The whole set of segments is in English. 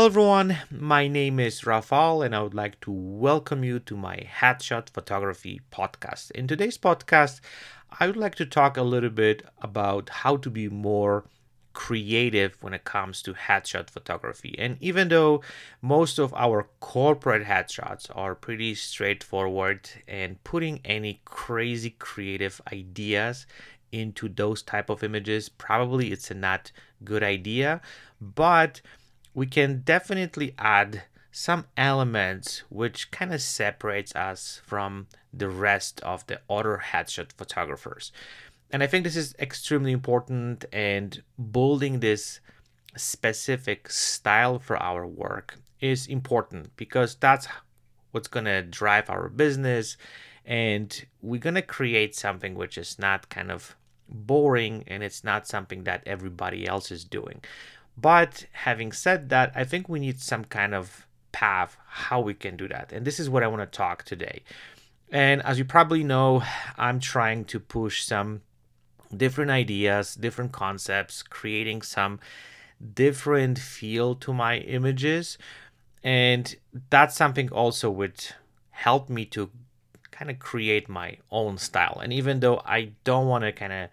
Hello, everyone. My name is Rafal, and I would like to welcome you to my Headshot Photography podcast. In today's podcast, I would like to talk a little bit about how to be more creative when it comes to headshot photography. And even though most of our corporate headshots are pretty straightforward and putting any crazy creative ideas into those type of images probably it's a not good idea but we can definitely add some elements which kind of separates us from the rest of the other headshot photographers. And I think this is extremely important and building this specific style for our work is important because that's what's going to drive our business and we're going to create something which is not kind of boring and it's not something that everybody else is doing. But having said that, I think we need some kind of path how we can do that. And this is what I want to talk today. And as you probably know, I'm trying to push some different ideas, different concepts, creating some different feel to my images. And that's something also would help me to kind of create my own style. And even though I don't want to kind of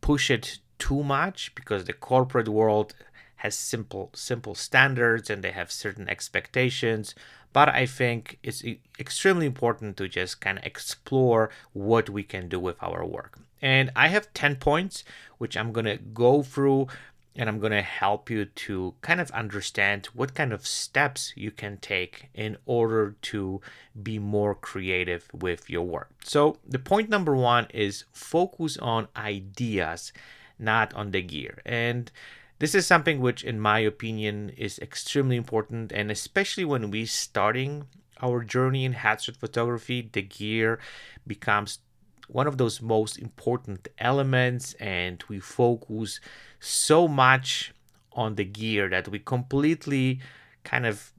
push it too much because the corporate world has simple simple standards and they have certain expectations. But i think it's extremely important to just kind of explore what we can do with our work. And i have 10 points which i'm going to go through and i'm going to help you to kind of understand what kind of steps you can take in order to be more creative with your work. So the point number one is focus on ideas not on the gear. And this is something which, in my opinion, is extremely important. And especially when we starting our journey in headshot photography, the gear becomes one of those most important elements, and we focus so much on the gear that we completely kind of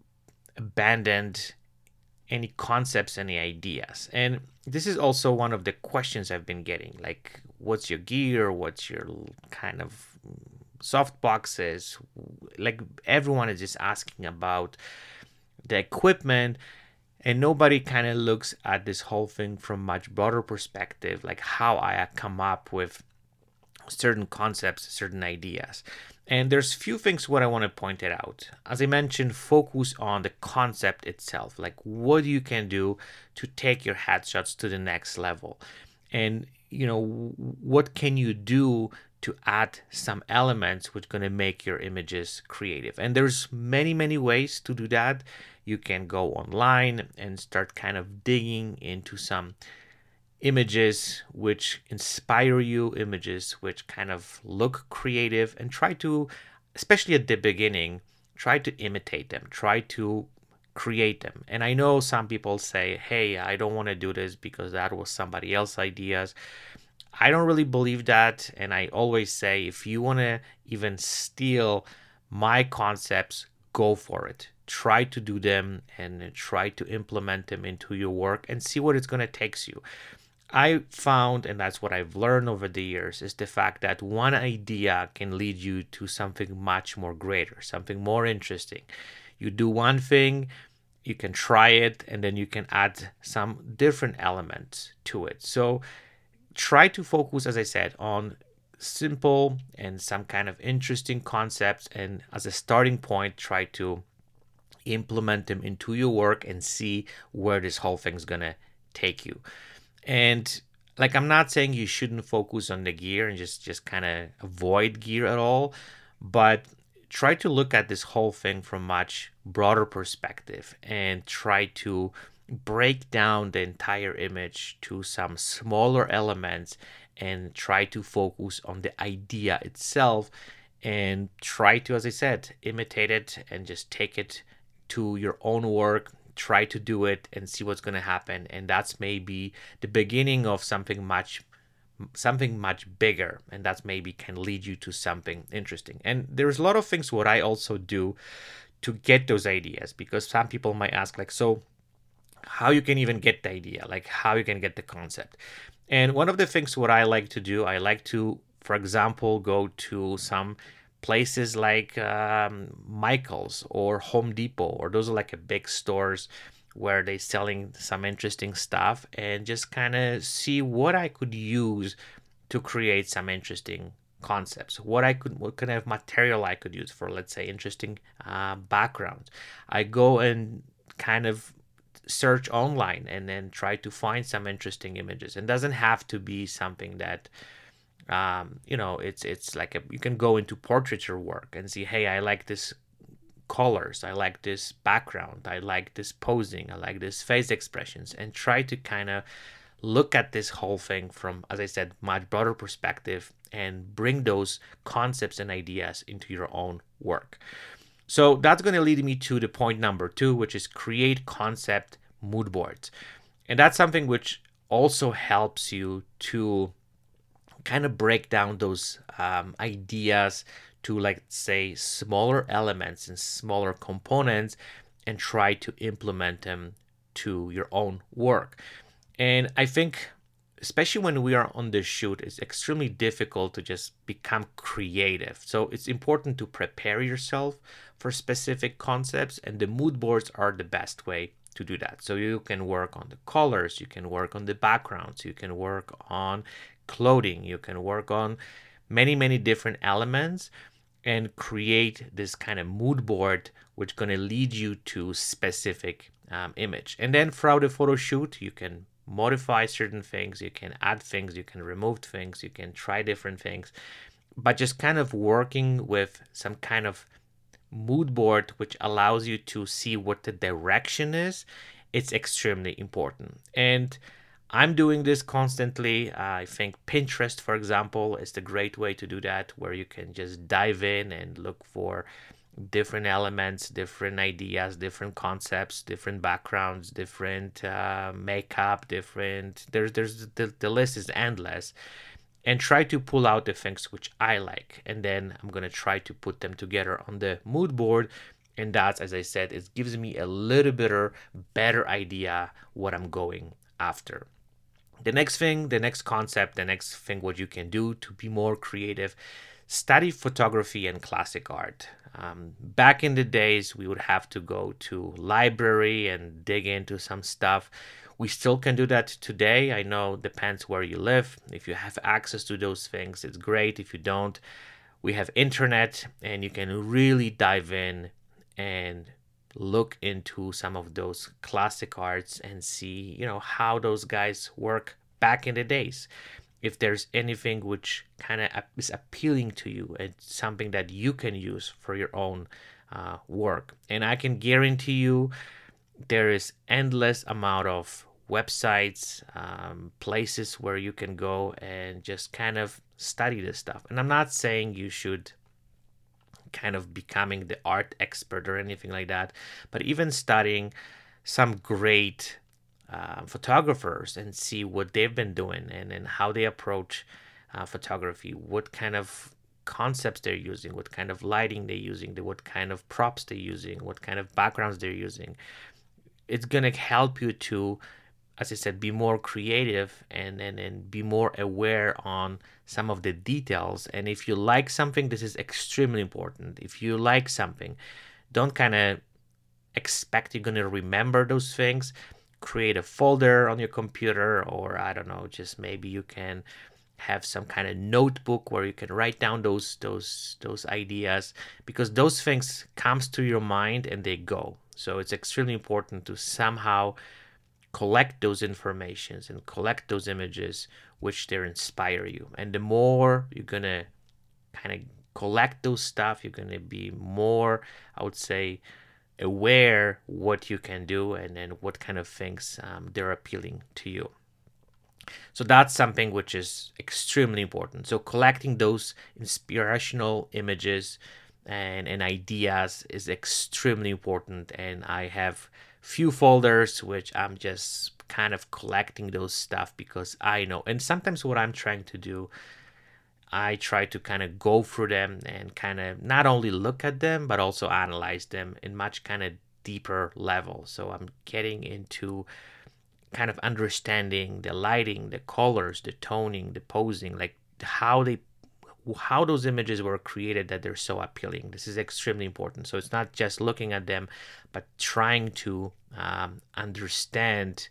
abandoned any concepts, any ideas. And this is also one of the questions I've been getting like, what's your gear? What's your kind of soft boxes? Like, everyone is just asking about the equipment. And nobody kind of looks at this whole thing from much broader perspective, like how I come up with certain concepts, certain ideas. And there's few things what I want to point it out. As I mentioned, focus on the concept itself, like what you can do to take your headshots to the next level. And you know, what can you do to add some elements which going to make your images creative. And there's many many ways to do that. You can go online and start kind of digging into some images which inspire you, images which kind of look creative, and try to, especially at the beginning, try to imitate them, try to create them. And I know some people say, hey, I don't want to do this because that was somebody else's ideas. I don't really believe that. And I always say, if you want to even steal my concepts, go for it. Try to do them and try to implement them into your work and see what it's going to take you. I found, and that's what I've learned over the years, is the fact that one idea can lead you to something much more greater, something more interesting. You do one thing, you can try it, and then you can add some different elements to it. So try to focus, as I said, on simple and some kind of interesting concepts, and as a starting point, try to implement them into your work and see where this whole thing's gonna take you. And like I'm not saying you shouldn't focus on the gear and just just kind of avoid gear at all, but try to look at this whole thing from much broader perspective and try to break down the entire image to some smaller elements and try to focus on the idea itself and try to as i said imitate it and just take it to your own work try to do it and see what's going to happen. And that's maybe the beginning of something much something much bigger and that's maybe can lead you to something interesting. And there's a lot of things what i also do to get those ideas because some people might ask like so how you can even get the idea? Like how you can get the concept? And one of the things what i like to do i like to for example go to some places like um, Michaels or Home Depot, or those are like a big stores where they're selling some interesting stuff, and just kind of see what I could use to create some interesting concepts. What i could what kind of material i could use for let's say interesting uh, backgrounds i go and kind of search online and then try to find some interesting images. And doesn't have to be something that um, you know it's it's like a, you can go into portraiture work and see hey i like this colors. I like this background. I like this posing. I like this face expressions and try to kind of look at this whole thing from as i said much broader perspective and bring those concepts and ideas into your own work. So that's going to lead me to the point number two which is create concept mood boards. And that's something which also helps you to kind of break down those um, ideas to like say smaller elements and smaller components and try to implement them to your own work. And i think especially when we are on the shoot it's extremely difficult to just become creative. So it's important to prepare yourself for specific concepts and the mood boards are the best way to do that. So you can work on the colors you can work on the backgrounds you can work on clothing. You can work on many many different elements and create this kind of mood board which going to lead you to specific um, image. And then throughout the photo shoot you can modify certain things you can add things you can remove things you can try different things. But just kind of working with some kind of mood board which allows you to see what the direction is it's extremely important. And i'm doing this constantly i think pinterest for example is the great way to do that where you can just dive in and look for different elements different ideas different concepts different backgrounds different uh, makeup different there's there's the, the list is endless and try to pull out the things which I like. And then I'm to try to put them together on the mood board. And that's, as I said, it gives me a little bit better idea what I'm going after. The next thing, the next concept, the next thing, what you can do to be more creative, study photography and classic art. Um, back in the days, we would have to go to library and dig into some stuff. We still can do that today. I know depends where you live. If you have access to those things, it's great. If you don't, we have internet and you can really dive in and look into some of those classic arts and see, you know, how those guys work back in the days. If there's anything which kind of is appealing to you, and something that you can use for your own uh, work. And I can guarantee you there is endless amount of websites, um, places where you can go and just kind of study this stuff. And I'm not saying you should kind of becoming the art expert or anything like that, but even studying some great uh, photographers and see what they've been doing and, and how they approach uh, photography, what kind of concepts they're using, what kind of lighting they're using, what kind of props they're using, what kind of backgrounds they're using. It's going to help you to as I said, be more creative and, and, and be more aware on some of the details. And if you like something, this is extremely important. If you like something, don't kind of expect you're going to remember those things. Create a folder on your computer, or I don't know, just maybe you can have some kind of notebook where you can write down those those those ideas because those things comes to your mind and they go so it's extremely important to somehow collect those informations and collect those images which they inspire you. And the more you're gonna kind of collect those stuff you're gonna be more i would say aware what you can do and then what kind of things um, they're appealing to you. So that's something which is extremely important. So collecting those inspirational images and, and ideas is extremely important and i have few folders which I'm just kind of collecting those stuff because I know. And sometimes what I'm trying to do, I try to kind of go through them and kind of not only look at them but also analyze them in much kind of deeper level. So I'm getting into kind of understanding the lighting, the colors, the toning, the posing, like how they how those images were created that they're so appealing. This is extremely important. So it's not just looking at them, but trying to um, understand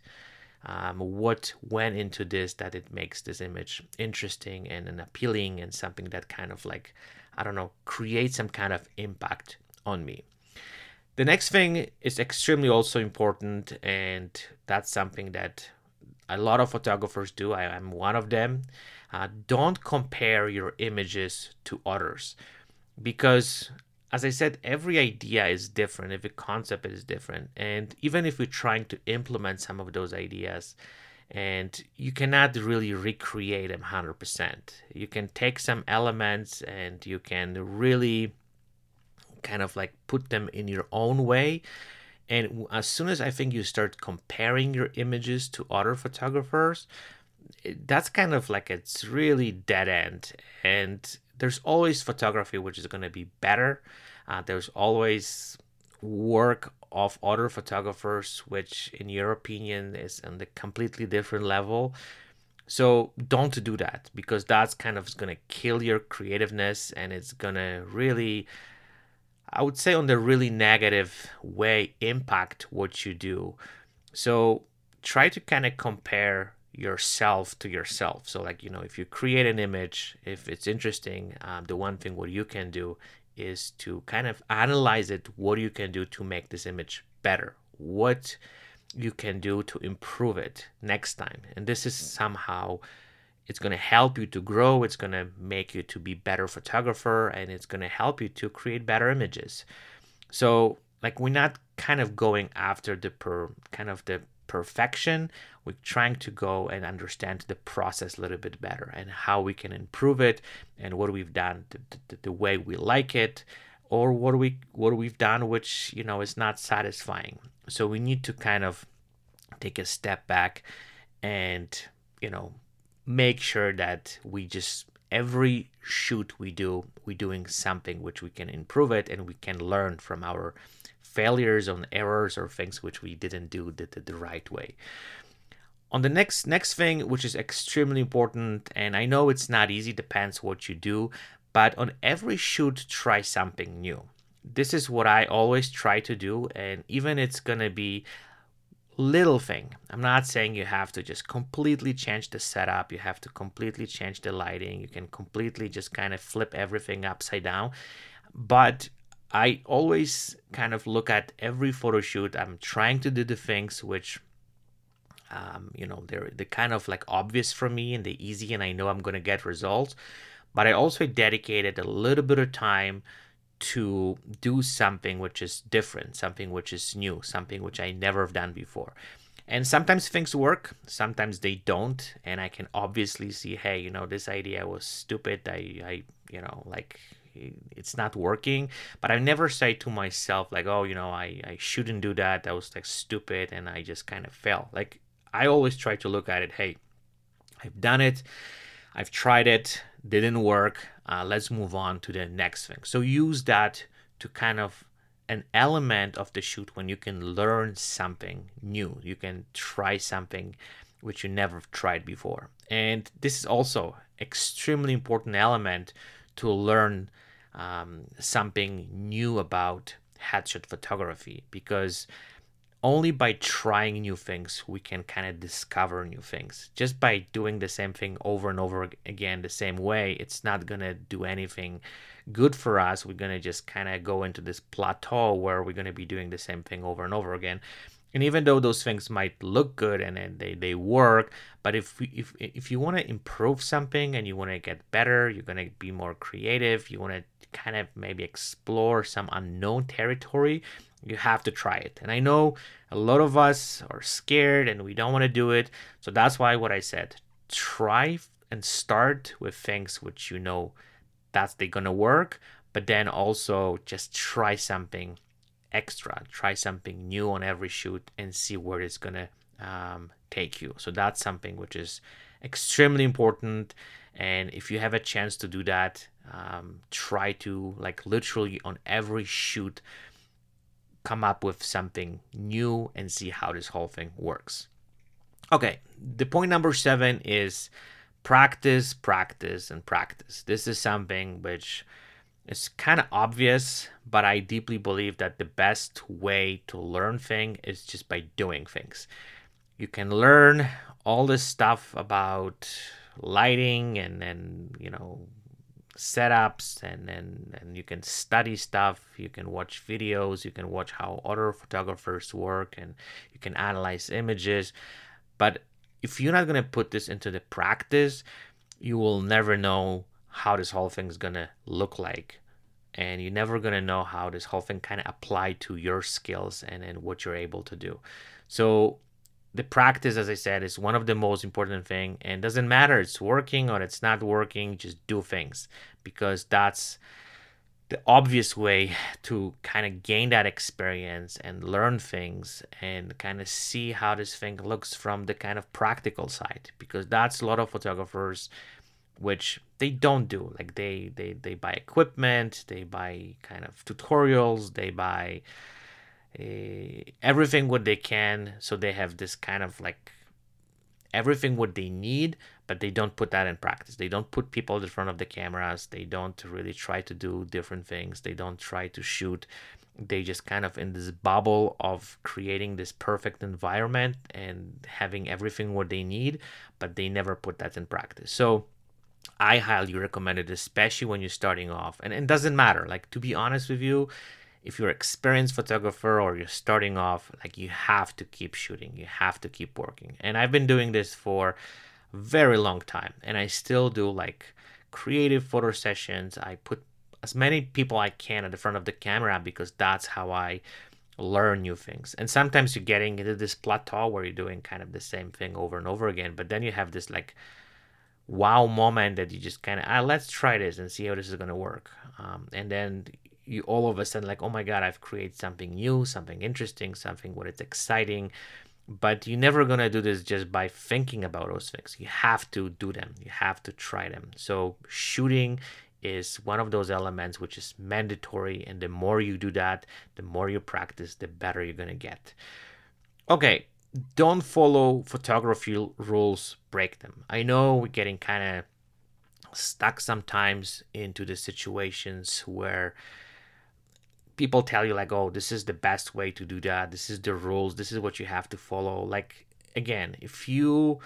um, what went into this that it makes this image interesting and, and appealing and something that kind of like, I don't know, creates some kind of impact on me. The next thing is extremely also important, and that's something that a lot of photographers do. I am one of them. Uh, don't compare your images to others because as I said, every idea is different, every concept is different. And even if we're trying to implement some of those ideas, and you cannot really recreate them 100%. You can take some elements and you can really kind of like put them in your own way. And as soon as I think you start comparing your images to other photographers, that's kind of like it's really dead end. And there's always photography which is going to be better. Uh, there's always work of other photographers which, in your opinion, is on the completely different level. So don't do that because that's kind of going to kill your creativeness and it's going to really, I would say, on the really negative way, impact what you do. So try to kind of compare yourself to yourself. So, like, you know, if you create an image, if it's interesting, um, the one thing what you can do is to kind of analyze it what you can do to make this image better, what you can do to improve it next time. And this is somehow it's going to help you to grow, it's going to make you to be better photographer and it's going to help you to create better images. So, like we're not kind of going after the per kind of the perfection. We're trying to go and understand the process a little bit better and how we can improve it and what we've done the, the, the way we like it or what we what we've done which you know is not satisfying. So we need to kind of take a step back and you know make sure that we just every shoot we do we're doing something which we can improve it and we can learn from our failures, on errors, or things which we didn't do the, the, the right way. On the next next thing, which is extremely important, and I know it's not easy, depends what you do, but on every shoot, try something new. This is what I always try to do, and even it's gonna be little thing. I'm not saying you have to just completely change the setup, you have to completely change the lighting, you can completely just kind of flip everything upside down. But I always kind of look at every photo shoot. I'm trying to do the things which, um, you know, they're they kind of like obvious for me and they're easy, and I know I'm gonna get results. But I also dedicated a little bit of time to do something which is different, something which is new, something which I never have done before. And sometimes things work, sometimes they don't, and I can obviously see, hey, you know, this idea was stupid. I, I, you know, like it's not working. But i never say to myself like oh you know i i shouldn't do that. That was like stupid. And i just kind of fell. Like i always try to look at it hey i've done it. I've tried it didn't work uh, let's move on to the next thing. So use that to kind of an element of the shoot when you can learn something new. You can try something which you never tried before. And this is also extremely important element to learn um, something new about headshot photography because only by trying new things we can kind of discover new things. Just by doing the same thing over and over again the same way it's not going to do anything good for us. We're going to just kind of go into this plateau where we're going to be doing the same thing over and over again. And even though those things might look good and, and they, they work but if if if you want to improve something and you want to get better you're going to be more creative you want to kind of maybe explore some unknown territory you have to try it and i know a lot of us are scared and we don't want to do it so that's why what i said try and start with things which you know that's they're gonna work but then also just try something extra. Try something new on every shoot and see where it's gonna um, take you. So that's something which is extremely important. And if you have a chance to do that, um, try to like literally on every shoot come up with something new and see how this whole thing works. Okay, the point number seven is practice, practice, and practice. This is something which is kind of obvious, but I deeply believe that the best way to learn thing is just by doing things. You can learn all this stuff about lighting and then you know setups and, and and you can study stuff. You can watch videos. You can watch how other photographers work and you can analyze images. But if you're not going to put this into the practice you will never know how this whole thing is going to look like. And you're never going to know how this whole thing kind of apply to your skills and, and what you're able to do. So the practice as i said is one of the most important thing and doesn't matter it's working or it's not working just do things because that's the obvious way to kind of gain that experience and learn things and kind of see how this thing looks from the kind of practical side because that's a lot of photographers which they don't do. Like they they they buy equipment they buy kind of tutorials they buy uh, everything what they can so they have this kind of like everything what they need but they don't put that in practice. They don't put people in front of the cameras. They don't really try to do different things. They don't try to shoot. They just kind of in this bubble of creating this perfect environment and having everything what they need but they never put that in practice. So i highly recommend it especially when you're starting off. And it doesn't matter. Like to be honest with you if you're an experienced photographer or you're starting off, like you have to keep shooting, you have to keep working. And I've been doing this for a very long time, and I still do like creative photo sessions. I put as many people I can at the front of the camera because that's how I learn new things. And sometimes you're getting into this plateau where you're doing kind of the same thing over and over again, but then you have this like wow moment that you just kind of ah, let's try this and see how this is going to work um, and then you all of a sudden like oh my god i've created something new something interesting something what it's exciting. But you're never going to do this just by thinking about those things you have to do them. You have to try them. So shooting is one of those elements which is mandatory and the more you do that the more you practice the better you're going to get. Okay don't follow photography rules break them. I know we're getting kind of stuck sometimes into the situations where people tell you like oh this is the best way to do that. This is the rules. This is what you have to follow. Like again if you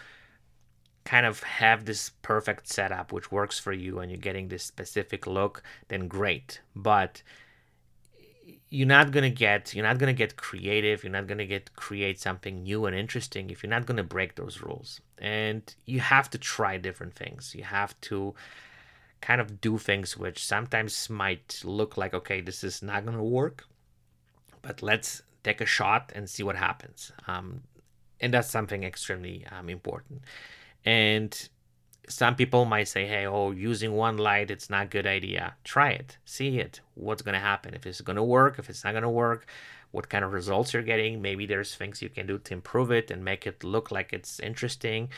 kind of have this perfect setup which works for you and you're getting this specific look then great. But you're not going to get you're not going to get creative. You're not going to get create something new and interesting if you're not going to break those rules. And you have to try different things. You have to kind of do things which sometimes might look like, okay, this is not going to work, but let's take a shot and see what happens. Um, and that's something extremely um, important. And some people might say, hey, oh, using one light, it's not a good idea. Try it, see it. What's going to happen? If it's going to work, if it's not going to work, what kind of results you're getting. Maybe there's things you can do to improve it and make it look like it's interesting.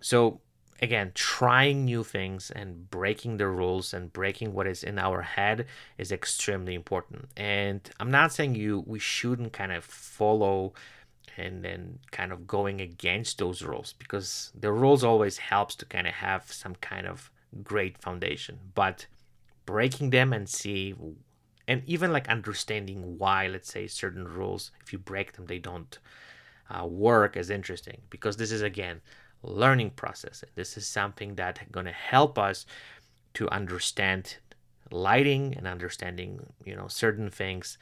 So again, trying new things and breaking the rules and breaking what is in our head is extremely important. And I'm not saying you we shouldn't kind of follow and then kind of going against those rules because the rules always helps to kind of have some kind of great foundation. But breaking them and see and even like understanding why let's say certain rules if you break them they don't uh, work is interesting because this is again learning process. This is something that going to help us to understand lighting and understanding you know certain things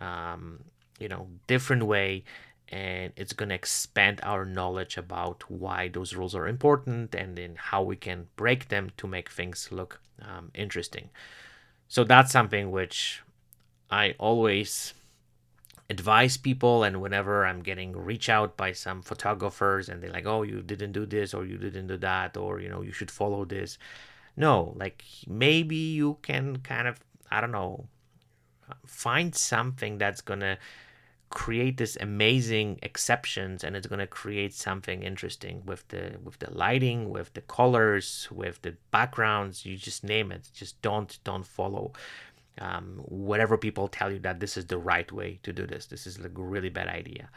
um, you know different way and it's going to expand our knowledge about why those rules are important and then how we can break them to make things look um, interesting so that's something which i always advise people and whenever i'm getting reach out by some photographers and they're like oh you didn't do this or you didn't do that or you know you should follow this. No like maybe you can kind of i don't know find something that's gonna create this amazing exceptions and it's going to create something interesting with the with the lighting with the colors with the backgrounds you just name it. Just don't don't follow um, whatever people tell you that this is the right way to do this. This is like a really bad idea.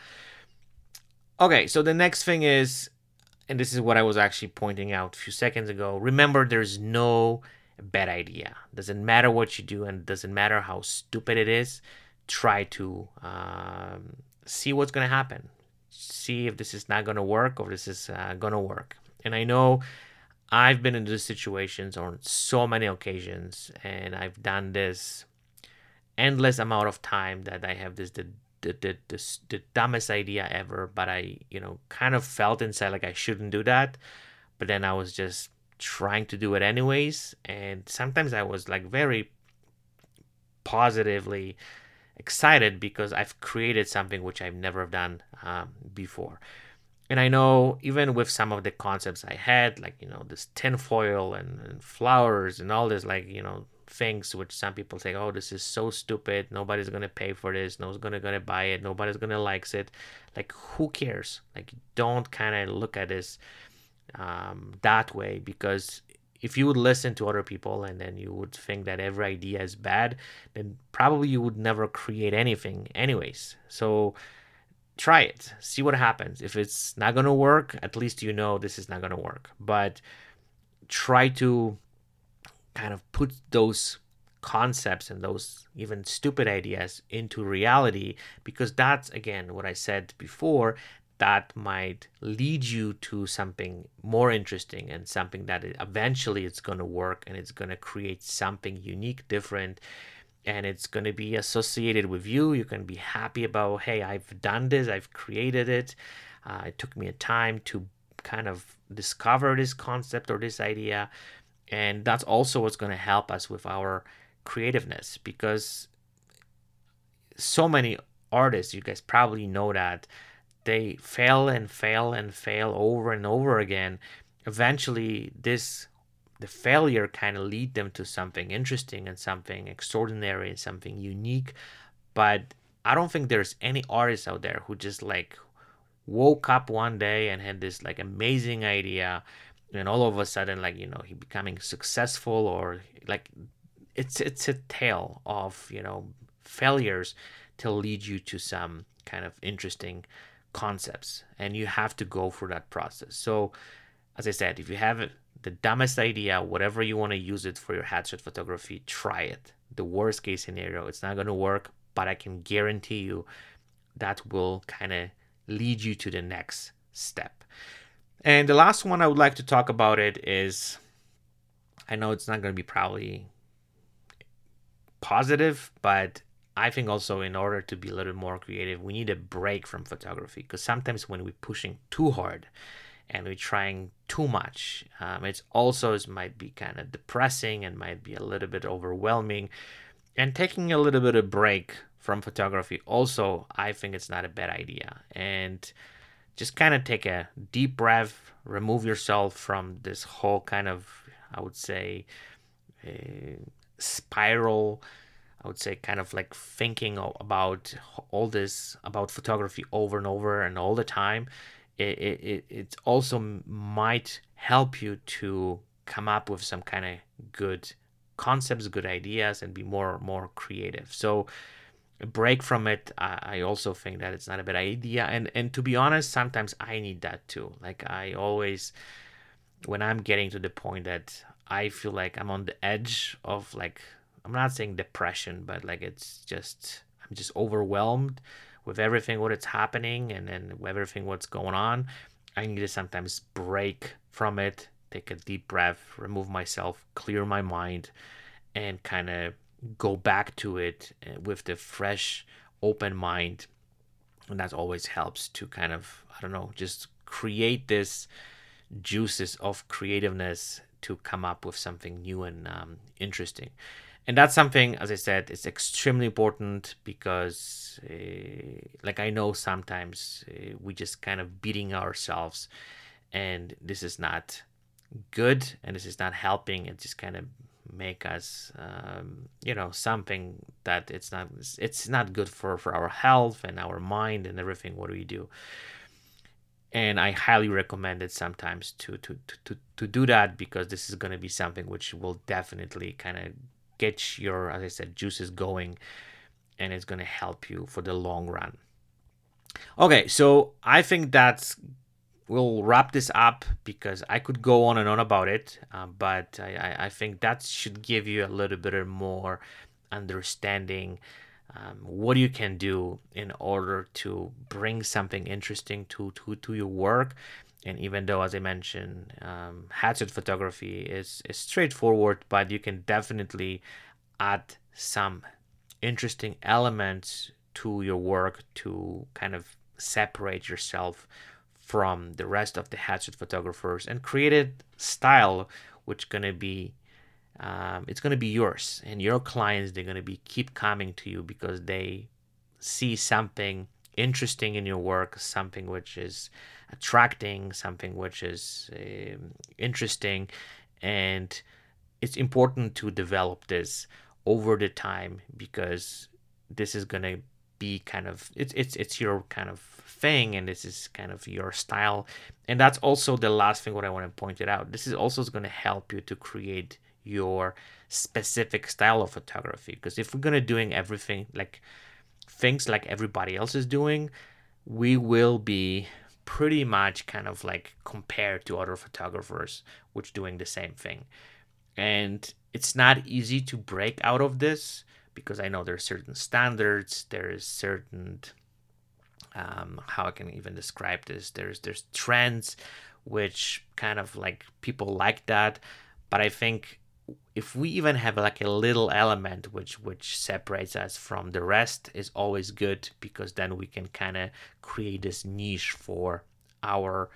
Okay, so the next thing is and this is what I was actually pointing out a few seconds ago. Remember, there's no bad idea. Doesn't matter what you do, and doesn't matter how stupid it is. Try to um, see what's going to happen. See if this is not going to work or this is uh, going to work. And I know I've been in these situations on so many occasions, and I've done this endless amount of time that I have this the the, the, the, the dumbest idea ever, but I, you know, kind of felt inside like I shouldn't do that. But then I was just trying to do it anyways. And sometimes I was like very positively excited because I've created something which I've never done um, before. And I know even with some of the concepts I had, like, you know, this tinfoil and, and flowers and all this, like, you know, things which some people say, oh, this is so stupid. Nobody's gonna pay for this. Nobody's gonna gonna buy it. Nobody's gonna likes it. Like, who cares? Like, don't kind of look at this um, that way because if you would listen to other people and then you would think that every idea is bad, then probably you would never create anything, anyways. So try it, see what happens. If it's not gonna work, at least you know this is not gonna work. But try to kind of put those concepts and those even stupid ideas into reality because that's again what I said before that might lead you to something more interesting and something that eventually it's going to work and it's going to create something unique different and it's going to be associated with you you can be happy about hey i've done this i've created it uh, it took me a time to kind of discover this concept or this idea and that's also what's going to help us with our creativeness because so many artists, you guys probably know that they fail and fail and fail over and over again. Eventually, this the failure kind of lead them to something interesting and something extraordinary and something unique. But I don't think there's any artist out there who just like woke up one day and had this like amazing idea and all of a sudden like you know he becoming successful or like it's it's a tale of you know failures to lead you to some kind of interesting concepts and you have to go through that process so as i said if you have the dumbest idea whatever you want to use it for your headshot photography try it. The worst case scenario it's not going to work but i can guarantee you that will kind of lead you to the next step. And the last one I would like to talk about it is I know it's not going to be probably positive, but I think also in order to be a little more creative, we need a break from photography because sometimes when we're pushing too hard and we're trying too much, um, it's also it might be kind of depressing and might be a little bit overwhelming. And taking a little bit of break from photography also, I think it's not a bad idea. And just kind of take a deep breath, remove yourself from this whole kind of, I would say, uh, spiral. I would say, kind of like thinking about all this about photography over and over and all the time. It, it, it also might help you to come up with some kind of good concepts, good ideas, and be more more creative. So break from it I, I also think that it's not a bad idea and and to be honest sometimes i need that too like i always when i'm getting to the point that i feel like i'm on the edge of like i'm not saying depression but like it's just i'm just overwhelmed with everything what is happening and then everything what's going on i need to sometimes break from it take a deep breath remove myself clear my mind and kind of go back to it uh, with the fresh, open mind. And that always helps to kind of, I don't know, just create this juices of creativeness to come up with something new and um, interesting. And that's something, as I said, it's extremely important because, uh, like, I know sometimes uh, we just kind of beating ourselves, and this is not good and this is not helping. It just kind of make us um, you know something that it's not it's not good for for our health and our mind and everything what we do and i highly recommend it sometimes to to to, to do that because this is going to be something which will definitely kind of get your as i said juices going and it's going to help you for the long run. Okay so i think that's we'll wrap this up because I could go on and on about it, uh, but I, I think that should give you a little bit more understanding um, what you can do in order to bring something interesting to, to, to your work. And even though, as I mentioned, um, headshot photography is, is straightforward, but you can definitely add some interesting elements to your work to kind of separate yourself from the rest of the headshot photographers and create a style which gonna be um, it's gonna be yours and your clients they're gonna be keep coming to you because they see something interesting in your work something which is attracting something which is um, interesting and it's important to develop this over the time because this is gonna be kind of it's it's it's your kind of thing and this is kind of your style. And that's also the last thing what i want to point it out. This is also going to help you to create your specific style of photography because if we're going to doing everything like things like everybody else is doing we will be pretty much kind of like compared to other photographers which doing the same thing and it's not easy to break out of this because I know there's certain standards, there's certain um, how I can even describe this. There's there's trends which kind of like people like that, but I think if we even have like a little element which which separates us from the rest is always good because then we can kind of create this niche for our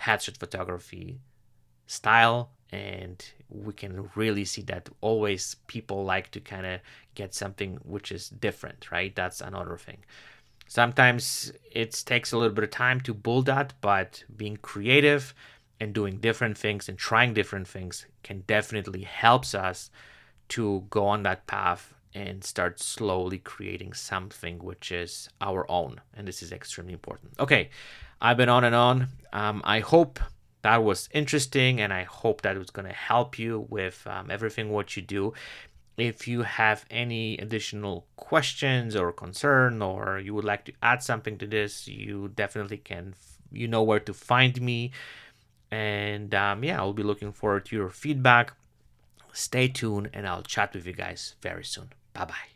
headshot photography style and we can really see that always people like to kind of get something which is different right? That's another thing. Sometimes it takes a little bit of time to build that but being creative and doing different things and trying different things can definitely helps us to go on that path and start slowly creating something which is our own and this is extremely important okay i've been on and on um, i hope that was interesting and I hope that was going to help you with um, everything what you do. If you have any additional questions or concern or you would like to add something to this, you definitely can, you know where to find me. And um, yeah, I'll be looking forward to your feedback. Stay tuned and I'll chat with you guys very soon. Bye bye.